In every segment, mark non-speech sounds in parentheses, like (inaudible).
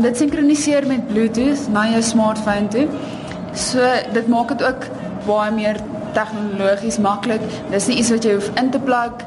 dit sinkroniseer met Bluetooth na jou smartphone toe. So dit maak dit ook baie meer tegnologies maklik. Dis nie iets wat jy hoef in te plug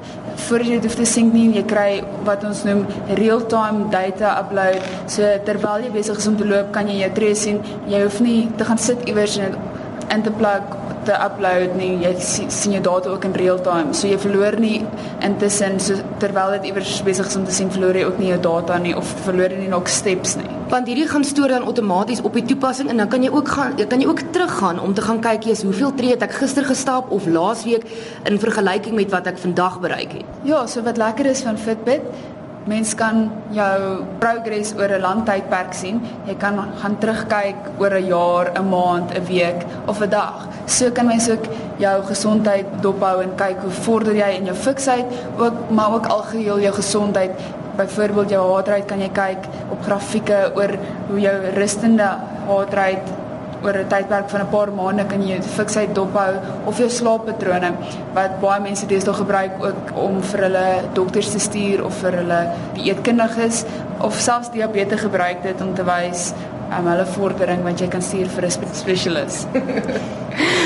voordat jy dit hoef te sync nie. Jy kry wat ons noem real-time data upload. So terwyl jy besig is om te loop, kan jy jou tree sien. Jy hoef nie te gaan sit iewers en dit in te plug te upload nie. Jy sien, sien jou data ook in real time. So jy verloor nie intussen so terwyl dit iewers besig is om te sien verloor jy ook nie jou data nie of verloor jy nie nog steps nie. Want hierdie gaan stoor dan outomaties op die toepassing en dan kan jy ook gaan kan jy ook teruggaan om te gaan kyk jy's hoeveel tree het ek gister gestap of laasweek in vergelyking met wat ek vandag bereik het. Ja, so wat lekker is van Fitbit, mens kan jou progress oor 'n lang tydperk sien. Jy kan gaan terugkyk oor 'n jaar, 'n maand, 'n week of 'n dag. So kan mens ook jou gesondheid dophou en kyk hoe vorder jy in jou fiksheid, ook maar ook algeheel jou gesondheid. Byvoorbeeld jou hartrate kan jy kyk op grafieke oor hoe jou rustende hartrate oor 'n tydperk van 'n paar maande kan jy fiksheid dophou of jou slaappatrone wat baie mense deesdae gebruik ook om vir hulle dokters te stuur of vir hulle dieetkundiges of selfs diabetes gebruik dit om te wys um, hulle vordering wat jy kan stuur vir 'n spe- spesialis. (laughs)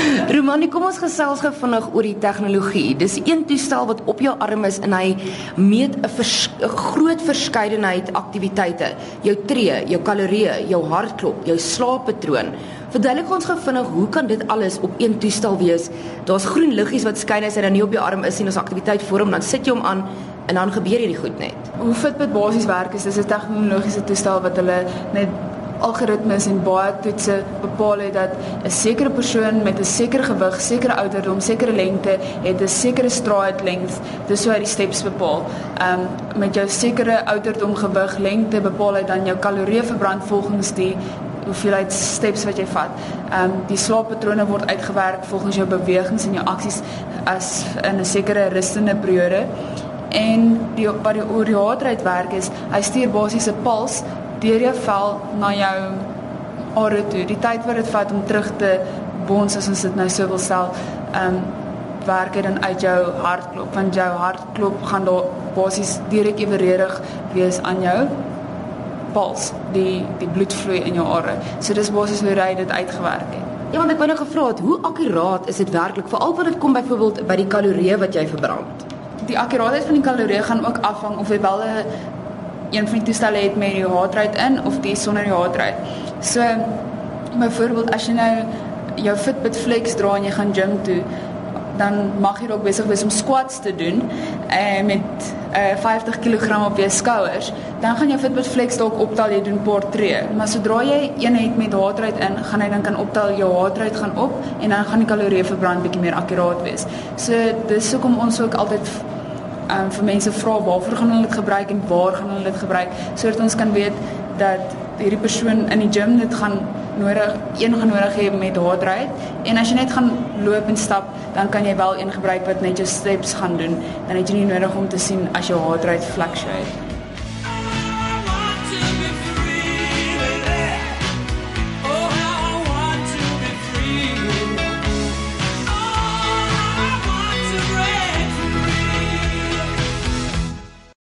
Romani, kom ons gesels gou vinnig oor die tegnologie. Dis een toestel wat op jou arm is en hy meet 'n vers, groot verskeidenheid aktiwiteite. Jou tree, jou kalorieë, jou hartklop, jou slaappatroon. Verduidelik ons gou vinnig, hoe kan dit alles op een toestel wees? Daar's groen liggies wat skyn as hy dan nie op jou arm is nie, as aktiwiteit vir hom, dan sit jy hom aan en dan gebeur hierdie goed net. Hoe Fitbit basies werk is dis 'n tegnologiese toestel wat hulle met algoritmes en baie toetse bepaal het dat 'n sekere persoon met 'n sekere gewig, sekere ouderdom, sekere lengte het 'n sekere stride length, dis hoe hy die steps bepaal. Ehm um, met jou sekere ouderdom, gewig, lengte bepaal hy dan jou kalorieë verbrand volgens die hoeveelheid steps wat jy vat. Ehm um, die slaappatrone word uitgewerk volgens jou bewegings en jou aksies as in 'n sekere rustende periode. En die wat die oor die hartrate werk is, hy stuur basies 'n puls deur jou vel na jou are toe. Die tyd wat dit vat om terug te bons as ons dit nou so wil stel, ehm um, werk dit dan uit jou hartklop want jou hartklop gaan daar basies direk evenredig wees aan jou puls, die die bloedvloei in jou are. So dis basies hoe hy dit uitgewerk het. Ja, want ek wou nou gevra het, hoe akkuraat is dit werklik veral wanneer dit kom byvoorbeeld by die kalorieë wat jy verbrand? Die akkuraatheid van die kalorieë gaan ook afhang of jy wel 'n een van die toestelle het met die hartrate in of die sonder die hartrate. So byvoorbeeld as jy nou jou Fitbit Flex dra en jy gaan gym toe, dan mag jy dalk besig wees om squats te doen eh met eh 50 kg op jou skouers, dan gaan jou Fitbit Flex dalk optel jy doen paar tree. Maar sodra jy een het met hartrate in, gaan hy dan kan optel jou hartrate gaan op en dan gaan die kalorieë verbrand bietjie meer akkuraat wees. So dis hoekom ons ook altyd um, vir mense vra waarvoor gaan hulle dit gebruik en waar gaan hulle dit gebruik? sodat ons kan weet dat hierdie persoon in die gym dit gaan nodig een gaan nodig hê met hartrate en as jy net gaan loop en stap dan kan jy wel een gebruik wat net jou steps gaan doen. Dan het jy nie nodig om te sien as jou hartrate fluctuate